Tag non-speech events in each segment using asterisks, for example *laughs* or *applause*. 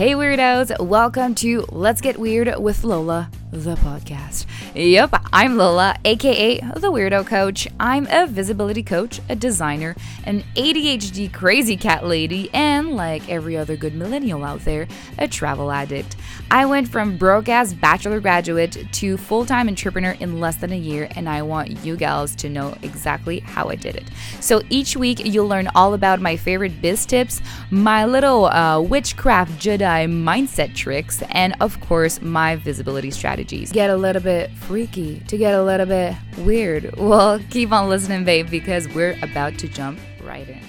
Hey, weirdos, welcome to Let's Get Weird with Lola, the podcast. Yep, I'm Lola, aka the Weirdo Coach. I'm a visibility coach, a designer, an ADHD crazy cat lady, and like every other good millennial out there, a travel addict. I went from broke ass bachelor graduate to full time entrepreneur in less than a year, and I want you gals to know exactly how I did it. So each week, you'll learn all about my favorite biz tips, my little uh, witchcraft Jedi mindset tricks, and of course, my visibility strategies. Get a little bit freaky, to get a little bit weird. *laughs* Well, keep on listening, babe, because we're about to jump right in.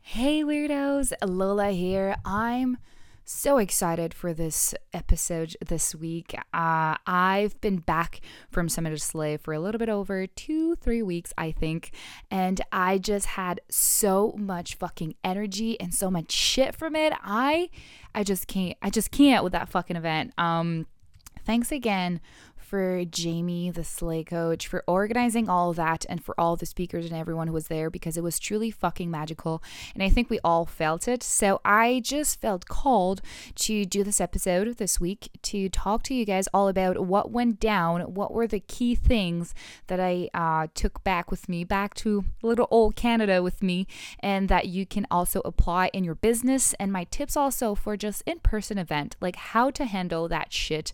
Hey, weirdos, Lola here. I'm so excited for this episode this week. Uh, I've been back from Summit of Slay for a little bit over two, three weeks, I think, and I just had so much fucking energy and so much shit from it. I, I just can't. I just can't with that fucking event. Um, thanks again for Jamie, the Slay coach, for organizing all that and for all the speakers and everyone who was there because it was truly fucking magical. And I think we all felt it. So I just felt called to do this episode this week to talk to you guys all about what went down, what were the key things that I uh, took back with me, back to little old Canada with me, and that you can also apply in your business. And my tips also for just in person event, like how to handle that shit.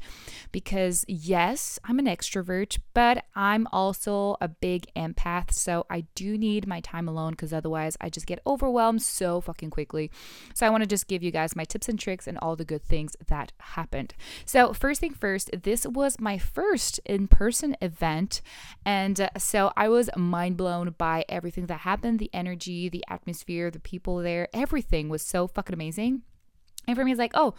Because yes, I'm an extrovert, but I'm also a big empath. So I do need my time alone because otherwise I just get overwhelmed so fucking quickly. So I want to just give you guys my tips and tricks and all the good things that happened. So, first thing first, this was my first in person event. And uh, so I was mind blown by everything that happened the energy, the atmosphere, the people there. Everything was so fucking amazing. And for me, it's like, oh,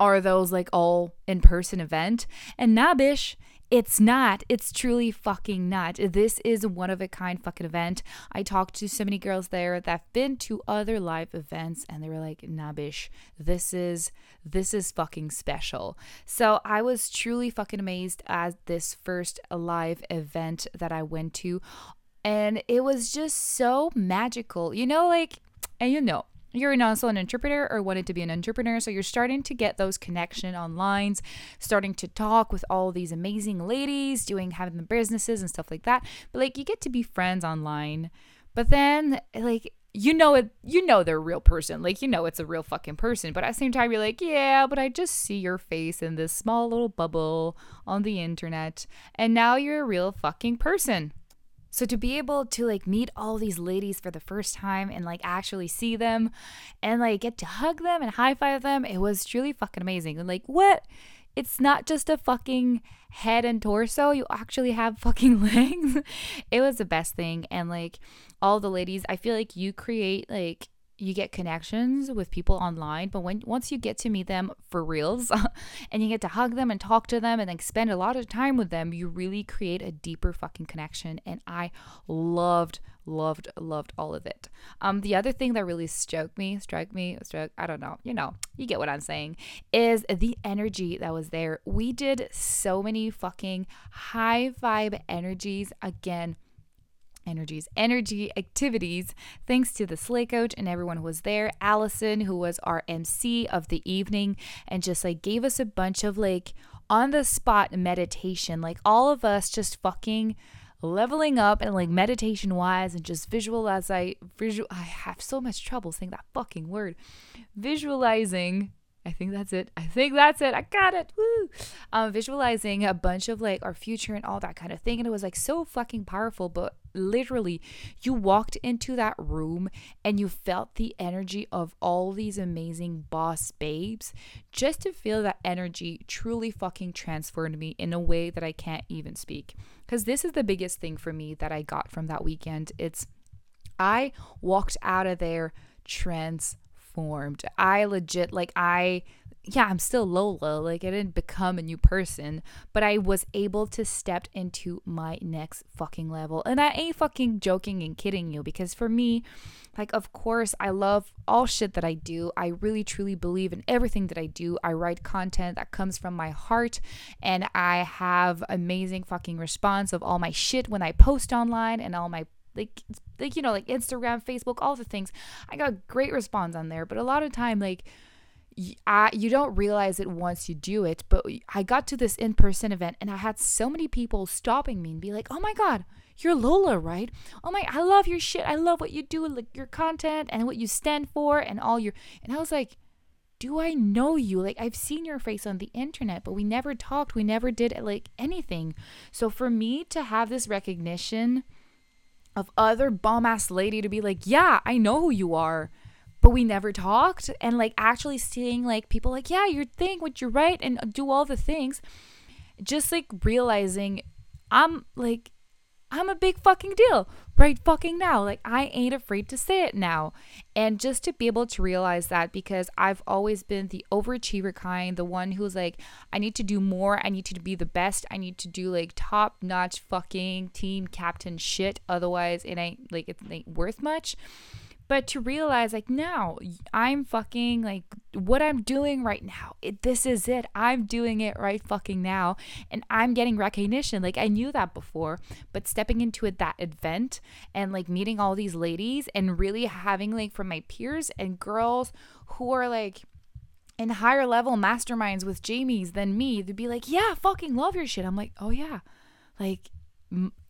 are those like all in person event? And nah, bish, it's not. It's truly fucking not. This is one of a kind fucking event. I talked to so many girls there that've been to other live events and they were like, nah, bish, this is this is fucking special. So I was truly fucking amazed at this first live event that I went to. And it was just so magical. You know, like, and you know, you're also an entrepreneur or wanted to be an entrepreneur. So you're starting to get those connection online, starting to talk with all these amazing ladies, doing having the businesses and stuff like that. But like you get to be friends online. But then like you know it you know they're a real person. Like you know it's a real fucking person. But at the same time you're like, yeah, but I just see your face in this small little bubble on the internet. And now you're a real fucking person. So to be able to like meet all these ladies for the first time and like actually see them and like get to hug them and high five them, it was truly fucking amazing. And like, what? It's not just a fucking head and torso. You actually have fucking *laughs* legs. it was the best thing. And like all the ladies, I feel like you create like you get connections with people online but when once you get to meet them for reals *laughs* and you get to hug them and talk to them and like spend a lot of time with them you really create a deeper fucking connection and i loved loved loved all of it. Um the other thing that really struck me struck me struck i don't know you know you get what i'm saying is the energy that was there. We did so many fucking high vibe energies again energies, energy activities. Thanks to the Slay Coach and everyone who was there. Allison, who was our MC of the evening, and just like gave us a bunch of like on the spot meditation. Like all of us just fucking leveling up and like meditation wise and just visual as I visual I have so much trouble saying that fucking word. Visualizing I think that's it. I think that's it. I got it. Woo! Um, visualizing a bunch of like our future and all that kind of thing. And it was like so fucking powerful. But literally, you walked into that room and you felt the energy of all these amazing boss babes. Just to feel that energy truly fucking transformed me in a way that I can't even speak. Because this is the biggest thing for me that I got from that weekend. It's I walked out of there trans formed. I legit like I yeah, I'm still Lola. Like I didn't become a new person, but I was able to step into my next fucking level. And I ain't fucking joking and kidding you because for me, like of course I love all shit that I do. I really truly believe in everything that I do. I write content that comes from my heart and I have amazing fucking response of all my shit when I post online and all my like like you know like Instagram, Facebook, all the things. I got great response on there, but a lot of time like I, you don't realize it once you do it, but I got to this in person event and I had so many people stopping me and be like, oh my God, you're Lola, right? Oh my, I love your shit. I love what you do, like your content and what you stand for and all your. And I was like, do I know you? Like, I've seen your face on the internet, but we never talked. We never did like anything. So for me to have this recognition of other bomb ass lady to be like, yeah, I know who you are. But we never talked and like actually seeing like people like yeah your thing what you're right and uh, do all the things. Just like realizing i'm like i'm a big fucking deal right fucking now. Like i ain't afraid to say it now. And just to be able to realize that because i've always been the overachiever kind the one who's like i need to do more. I need to be the best. I need to do like top notch fucking team captain shit. Otherwise it ain't like it ain't worth much but to realize like now i'm fucking like what i'm doing right now it, this is it i'm doing it right fucking now and i'm getting recognition like i knew that before but stepping into it that event and like meeting all these ladies and really having like from my peers and girls who are like in higher level masterminds with Jamie's than me, they'd be like, "Yeah, fucking love your shit." I'm like, "Oh yeah." Like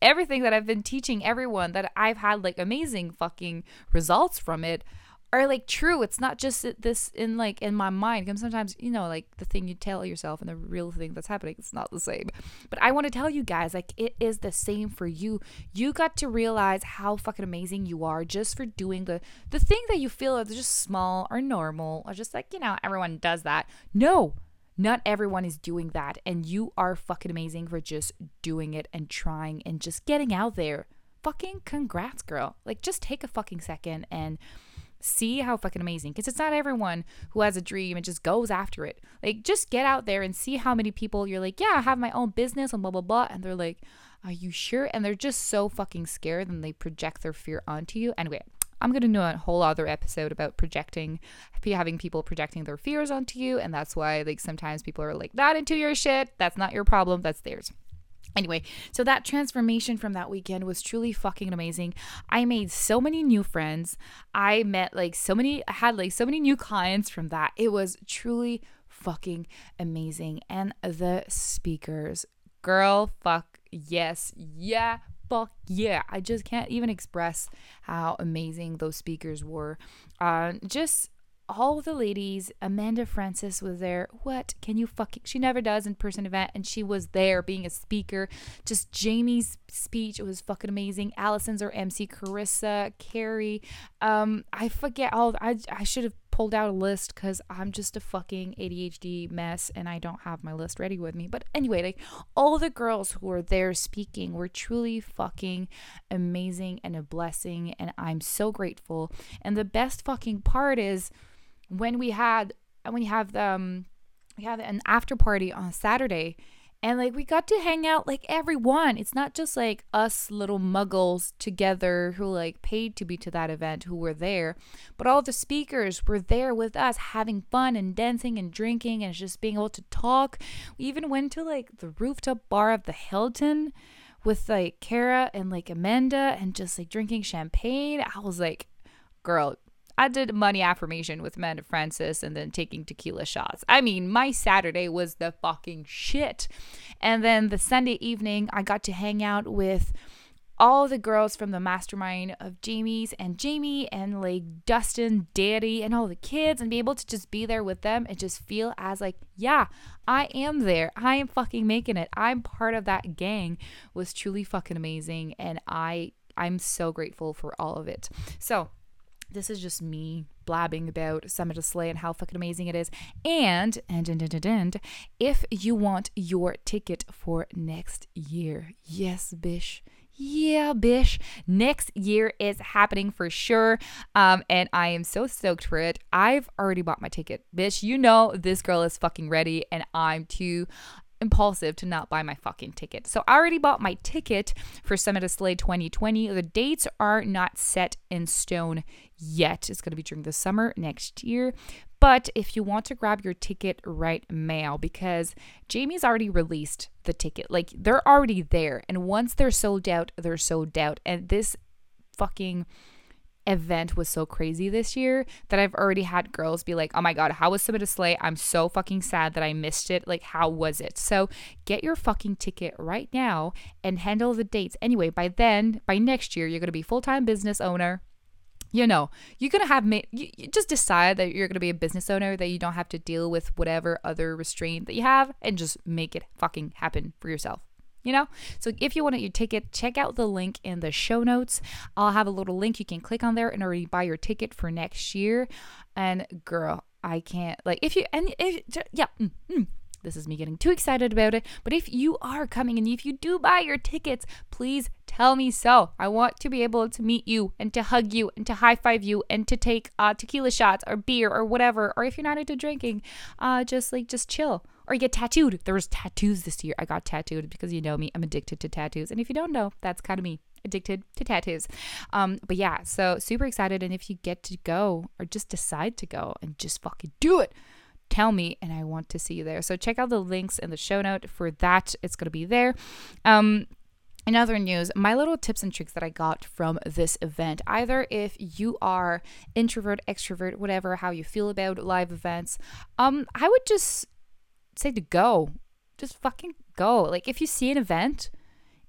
everything that I've been teaching everyone that I've had like amazing fucking results from it are like true. It's not just this in like in my mind. Because sometimes, you know, like the thing you tell yourself and the real thing that's happening, it's not the same. But I want to tell you guys, like it is the same for you. You got to realize how fucking amazing you are just for doing the the thing that you feel is just small or normal or just like, you know, everyone does that. No, not everyone is doing that, and you are fucking amazing for just doing it and trying and just getting out there. Fucking congrats, girl. Like, just take a fucking second and see how fucking amazing because it's not everyone who has a dream and just goes after it like just get out there and see how many people you're like yeah i have my own business and blah blah blah and they're like are you sure and they're just so fucking scared and they project their fear onto you anyway I'm going to do a whole other episode about projecting, having people projecting their fears onto you. And that's why, like, sometimes people are like, not into your shit. That's not your problem. That's theirs. Anyway, so that transformation from that weekend was truly fucking amazing. I made so many new friends. I met like so many, I had like so many new clients from that. It was truly fucking amazing. And the speakers, girl, fuck yes, yeah, fuck yeah. I just can't even express how amazing those speakers were. Uh, just all the ladies, Amanda Frances was there. What can you fucking? She never does in person event, and she was there being a speaker. Just Jamie's speech was fucking amazing. Allison's or MC, Carissa, Carrie. Um, I forget all. I I should have pulled out a list because I'm just a fucking ADHD mess and I don't have my list ready with me. But anyway, like all the girls who were there speaking were truly fucking amazing and a blessing. And I'm so grateful. And the best fucking part is when we had, when we have um, we have an after party on Saturday and like we got to hang out like everyone. It's not just like us little muggles together who like paid to be to that event who were there, but all the speakers were there with us having fun and dancing and drinking and just being able to talk. We even went to like the rooftop bar of the Hilton with like Kara and like Amanda and just like drinking champagne. I was like, girl, I did money affirmation with Amanda Frances and then taking tequila shots. I mean, my Saturday was the fucking shit. And then the Sunday evening, I got to hang out with all the girls from the mastermind of Jamie's and Jamie and like Dustin, Daddy, and all the kids and be able to just be there with them and just feel as like, yeah, I am there. I am fucking making it. I'm part of that gang was truly fucking amazing. And I I'm so grateful for all of it. So this is just me blabbing about Summit of Slay and how fucking amazing it is. And, and, and, and, and, if you want your ticket for next year, yes, bish. Yeah, bish. Next year is happening for sure. Um, and I am so stoked for it. I've already bought my ticket. Bish, you know this girl is fucking ready, and I'm too impulsive to not buy my fucking ticket. So I already bought my ticket for Summit of Slay 2020. The dates are not set in stone yet. It's going to be during the summer next year. But if you want to grab your ticket right now, because Jamie's already released the ticket, like they're already there. And once they're sold out, they're sold out. And this fucking event was so crazy this year that I've already had girls be like, oh my God, how was Summit of Slay? I'm so fucking sad that I missed it. Like, how was it? So get your fucking ticket right now and handle the dates. Anyway, by then, by next year, you're going to be full time business owner you know, you're going to have, ma- you, you just decide that you're going to be a business owner, that you don't have to deal with whatever other restraint that you have, and just make it fucking happen for yourself. You know? So if you want your ticket, check out the link in the show notes. I'll have a little link you can click on there and already buy your ticket for next year. And girl, I can't, like, if you, and if, yeah, mm, mm, this is me getting too excited about it. But if you are coming and if you do buy your tickets, please tell me so. I want to be able to meet you and to hug you and to high five you and to take uh, tequila shots or beer or whatever. Or if you're not into drinking, uh, just like just chill or you get tattooed. There was tattoos this year. I got tattooed because you know me. I'm addicted to tattoos. And if you don't know, that's kind of me addicted to tattoos. Um, but yeah, so super excited. And if you get to go or just decide to go and just fucking do it, tell me and I want to see you there. So check out the links in the show note for that. It's going to be there. Um, in other news, my little tips and tricks that I got from this event, either if you are introvert, extrovert, whatever, how you feel about live events, um, I would just say to go. Just fucking go. Like if you see an event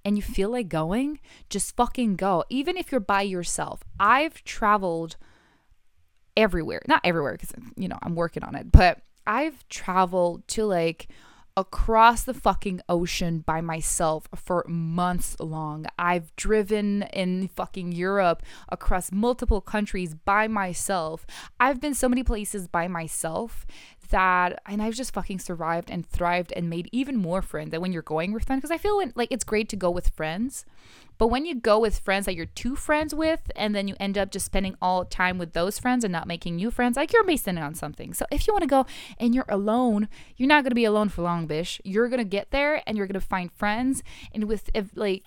and you feel like going, just fucking go. Even if you're by yourself. I've traveled everywhere. Not everywhere because you know, I'm working on it, but I've traveled to like across the fucking ocean by myself for months long. I've driven in fucking Europe across multiple countries by myself. I've been so many places by myself that and I've just fucking survived and thrived and made even more friends than when you're going with friends because I feel like it's great to go with friends but when you go with friends that you're too friends with and then you end up just spending all time with those friends and not making new friends like you're missing on something. So if you want to go and you're alone you're not going to be alone for long bish you're going to get there and you're going to find friends and with if like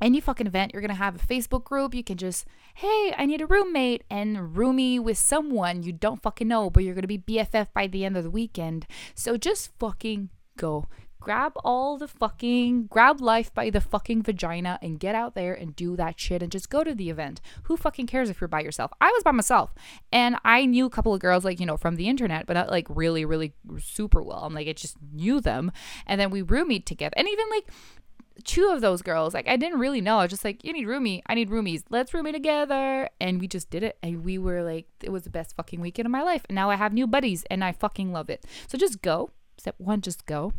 any fucking event, you're gonna have a Facebook group. You can just, hey, I need a roommate and roomie with someone you don't fucking know, but you're gonna be BFF by the end of the weekend. So just fucking go. Grab all the fucking, grab life by the fucking vagina and get out there and do that shit and just go to the event. Who fucking cares if you're by yourself? I was by myself and I knew a couple of girls, like, you know, from the internet, but not like really, really super well. I'm like, I just knew them. And then we roomied together. And even like, two of those girls, like I didn't really know. I was just like, you need roomie, I need roomies. Let's roomie together. And we just did it. And we were like, it was the best fucking weekend of my life. And now I have new buddies and I fucking love it. So just go. Step one, just go.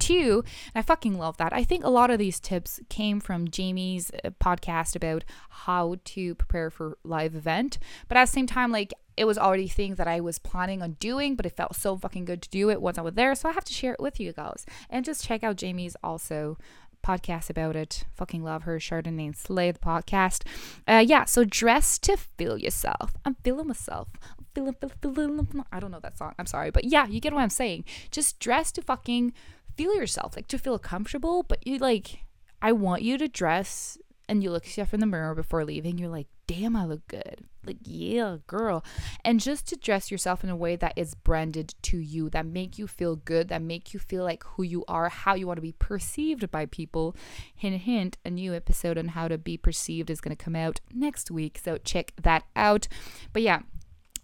Two, I fucking love that. I think a lot of these tips came from Jamie's uh, podcast about how to prepare for live event. But at the same time, like it was already things that I was planning on doing, but it felt so fucking good to do it once I was there. So I have to share it with you guys. And just check out Jamie's also podcast about it. Fucking love her. Chardonnay and Slay, the podcast. Uh, yeah, so dress to feel yourself. I'm feeling myself. I'm feeling, feeling, feeling. I don't know that song. I'm sorry. But yeah, you get what I'm saying. Just dress to fucking feel yourself, like to feel comfortable. But you like, I want you to dress and you look yourself in the mirror before leaving. You're like, damn, I look good. Like, yeah, girl. And just to dress yourself in a way that is branded to you, that make you feel good, that make you feel like who you are, how you want to be perceived by people. Hint, hint, a new episode on how to be perceived is going to come out next week. So check that out. But yeah,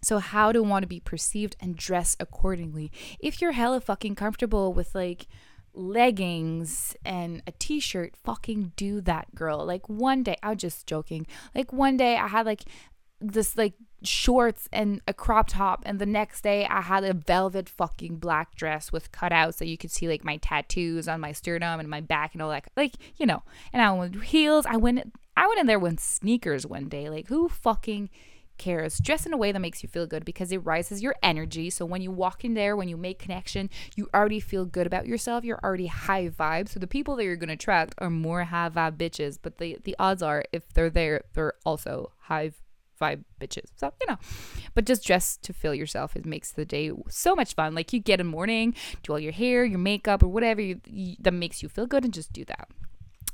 so, how to want to be perceived and dress accordingly. If you're hella fucking comfortable with like leggings and a t-shirt fucking do that girl. Like one day i was just joking. Like one day i had like this like shorts and a crop top and the next day i had a velvet fucking black dress with cutouts so you could see like my tattoos on my sternum and my back and all that. Like you know and i went heels. I went i went in there with sneakers one day. Like who fucking cares. Dress in a way that makes you feel good because it rises your energy. So when you walk in there, when you make connection, you already feel good about yourself. You're already high vibe. So the people that you're to attract are more high vibe bitches. But the, the odds are, if they're there, they're also high vibe bitches. So, you know, but just dress to feel yourself. It makes the day so much fun. Like you get in morning, do all your hair, your makeup, or whatever you, you, that makes you feel good, and just do that.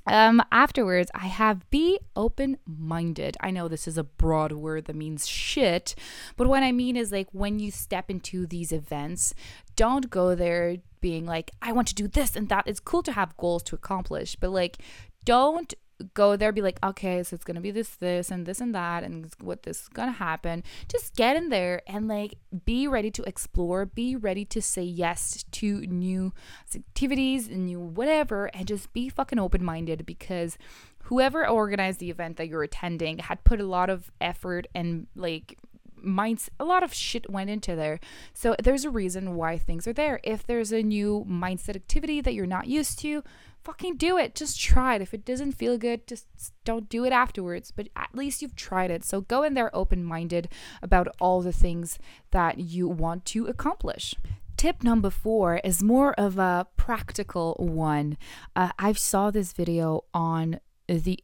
Um, afterwards, I have be open minded. I know this is a broad word that means shit, but what I mean is like when you step into these events, don't go there being like, I want to do this and that. It's cool to have goals to accomplish, but like, don't go there, be like, okay, so it's gonna be this, this, and this and that, and what this is gonna happen. Just get in there and like be ready to explore, be ready to say yes to new activities, and new whatever, and just be fucking open minded because whoever organized the event that you're attending had put a lot of effort and like minds a lot of shit went into there so there's a reason why things are there if there's a new mindset activity that you're not used to fucking do it. Just try it. If it doesn't feel good, just don't do it afterwards. But at least you've tried it. So go in there open minded about all the things that you want to accomplish. Tip number four is more of a practical one. Uh, I saw this video on the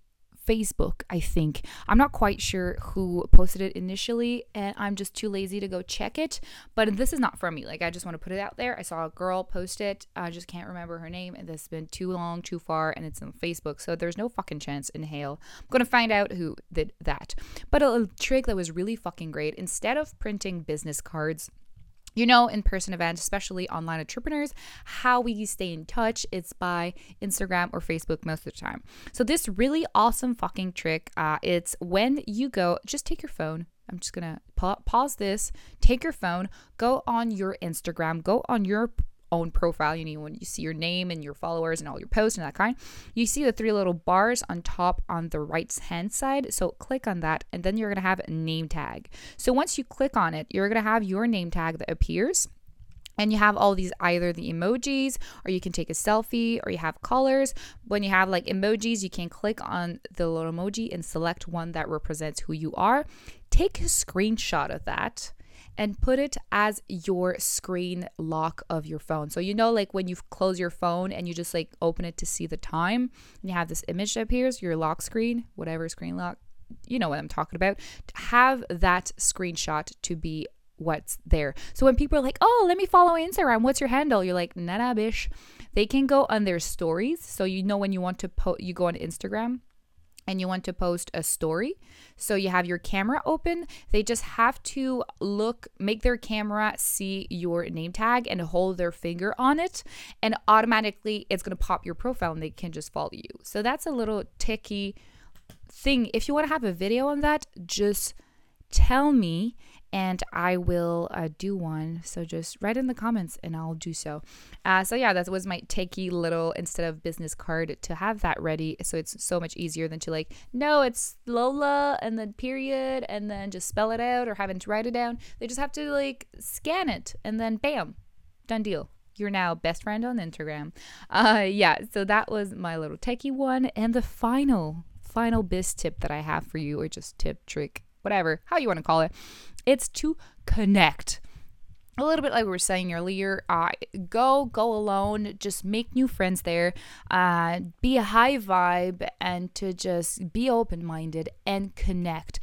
Facebook, I think. I'm not quite sure who posted it initially, and I'm just too lazy to go check it. But this is not from me. Like, I just want to put it out there. I saw a girl post it. I just can't remember her name, and this has been too long, too far, and it's on Facebook. So there's no fucking chance in hell. I'm going to find out who did that. But a, a trick that was really fucking great instead of printing business cards, you know, in person events, especially online entrepreneurs, how we stay in touch it's by Instagram or Facebook most of the time. So this really awesome fucking trick, uh, it's when you go, just take your phone. I'm just gonna pa- pause this. Take your phone, go on your Instagram, go on your own profile. You know, when you see your name and your followers and all your posts and that kind, you see the three little bars on top on the right hand side. So click on that, and then you're gonna have a name tag. So once you click on it, you're gonna have your name tag that appears. And you have all these either the emojis, or you can take a selfie, or you have colors. When you have like emojis, you can click on the little emoji and select one that represents who you are. Take a screenshot of that and put it as your screen lock of your phone. So you know like when you close your phone and you just like open it to see the time and you have this image that appears, your lock screen, whatever screen lock, you know what I'm talking about. Have that screenshot to be what's there. So when people are like, "Oh, let me follow Instagram. What's your handle?" You're like, "Nah, nah, bish." They can go on their stories. So you know when you want to post, you go on Instagram and you want to post a story. So you have your camera open. They just have to look, make their camera see your name tag and hold their finger on it. And automatically it's going to pop your profile and they can just follow you. So that's a little ticky thing. If you want to have a video on that, just tell me and I will uh, do one. So just write in the comments and I'll do so. Uh, so yeah, that was my takey little instead of business card to have that ready. So it's so much easier than to like, no, it's Lola and then period and then just spell it out or having to write it down. They just have to like scan it and then bam, done deal. You're now best friend on Instagram. Uh, yeah, so that was my little techie one. And the final, final biz tip that I have for you, or just tip, trick, whatever, how you want to call it, it's to connect. A little bit like we were saying earlier uh, go go alone just make new friends there uh, be a high vibe and to just be open-minded and connect.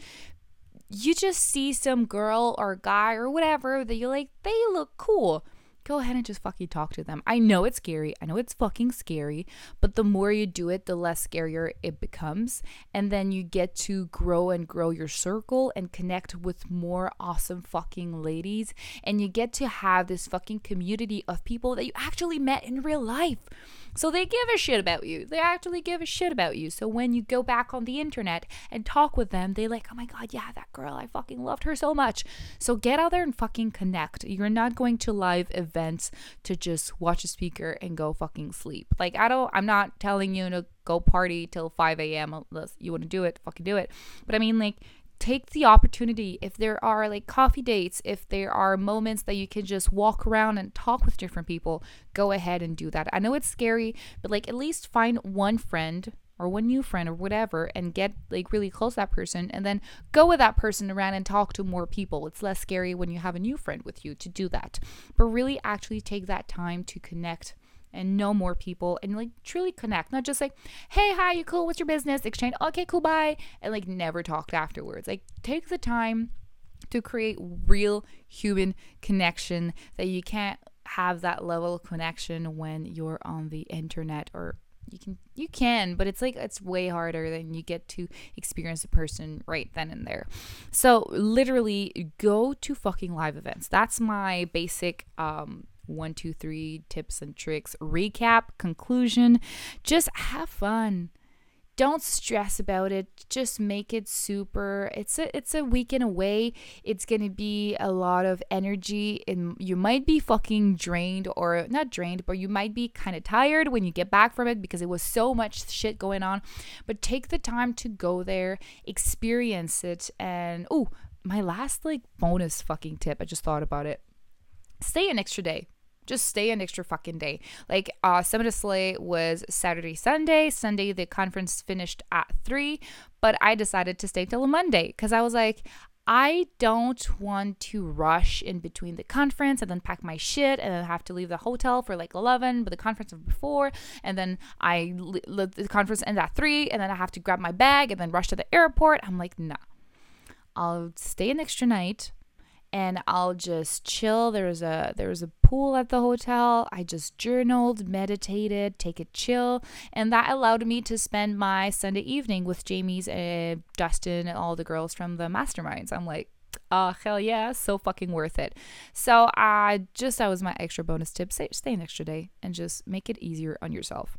You just see some girl or guy or whatever that you're like they look cool go ahead and just fucking talk to them. I know it's scary. I know it's fucking scary, but the more you do it, the less scarier it becomes. And then you get to grow and grow your circle and connect with more awesome fucking ladies. And you get to have this fucking community of people that you actually met in real life. So they give a shit about you. They actually give a shit about you. So when you go back on the internet and talk with them, they like, oh my God, yeah, that girl, I fucking loved her so much. So get out there and fucking connect. You're not going to live events to just watch a speaker and go fucking sleep. Like, I don't, I'm not telling you to go party till 5 a.m. unless you want to do it, fucking do it. But I mean, like, take the opportunity if there are like coffee dates if there are moments that you can just walk around and talk with different people go ahead and do that. I know it's scary but like at least find one friend or one new friend or whatever and get like really close that person and then go with that person around and talk to more people. It's less scary when you have a new friend with you to do that. But really actually take that time to connect and know more people and like truly connect. Not just like, hey, hi, you cool? What's your business? Exchange, okay, cool, bye. And like never talked afterwards. Like take the time to create real human connection that you can't have that level of connection when you're on the internet or you can you can but it's like it's way harder than you get to experience a person right then and there so literally go to fucking live events that's my basic um one, two, three tips and tricks, recap, conclusion. Just have fun. don't stress about it. Just make it super. It's a it's a weekend away. It's gonna be a lot of energy, and you might be fucking drained or not drained, but you might be kind of tired when you get back from it because it was so much shit going on. But take the time to go there, experience it, and oh, my last like bonus fucking tip. I just thought about it. Stay an extra day just stay an extra fucking day. Like uh Summit of Slay was Saturday, Sunday. Sunday the conference finished at three, but I decided to stay till Monday because I was like, I don't want to rush in between the conference and then pack my shit and then have to leave the hotel for like 11, but the conference was before. And then I, the conference ends at 3, and then I have to grab my bag and then rush to the airport. I'm like, nah. I'll stay an extra night and I'll just chill. There was a there was a pool at the hotel. I just journaled, meditated, take a chill, and that allowed me to spend my Sunday evening with Jamie's, uh, Dustin, and all the girls from the masterminds. I'm like, oh hell yeah, so fucking worth it. So I uh, just that was my extra bonus tip. Stay, stay an extra day and just make it easier on yourself.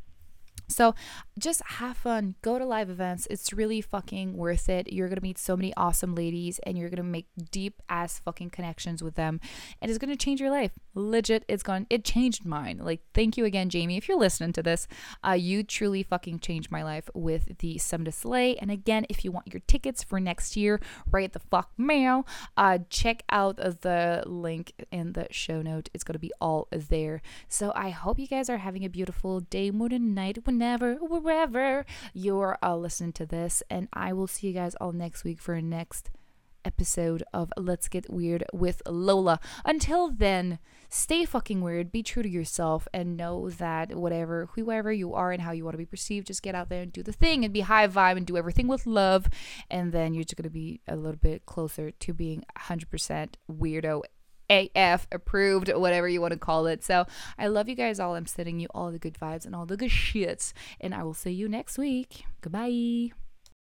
So just have fun. Go to live events. It's really fucking worth it. You're to meet so many awesome ladies and you're to make deep ass fucking connections with them. And it's to change your life. Legit, it's gone. It changed mine. Like, thank you again, Jamie. If you're listening to this, uh, you truly fucking changed my life with the Summit of Slay. And again, if you want your tickets for next year, right the fuck mail, uh, check out the link in the show note. It's to be all there. So I hope you guys are having a beautiful day, morning, night, when whenever, wherever you're uh, listening to this. And I will see you guys all next week for next episode of Let's Get Weird with Lola. Until then, stay fucking weird, be true to yourself, and know that whatever, whoever you are and how you want to be perceived, just get out there and do the thing and be high vibe and do everything with love. And then you're just going to be a little bit closer to being 100% weirdo AF approved, whatever you want to call it. So I love you guys all. I'm sending you all the good vibes and all the good shits. And I will see you next week. Goodbye.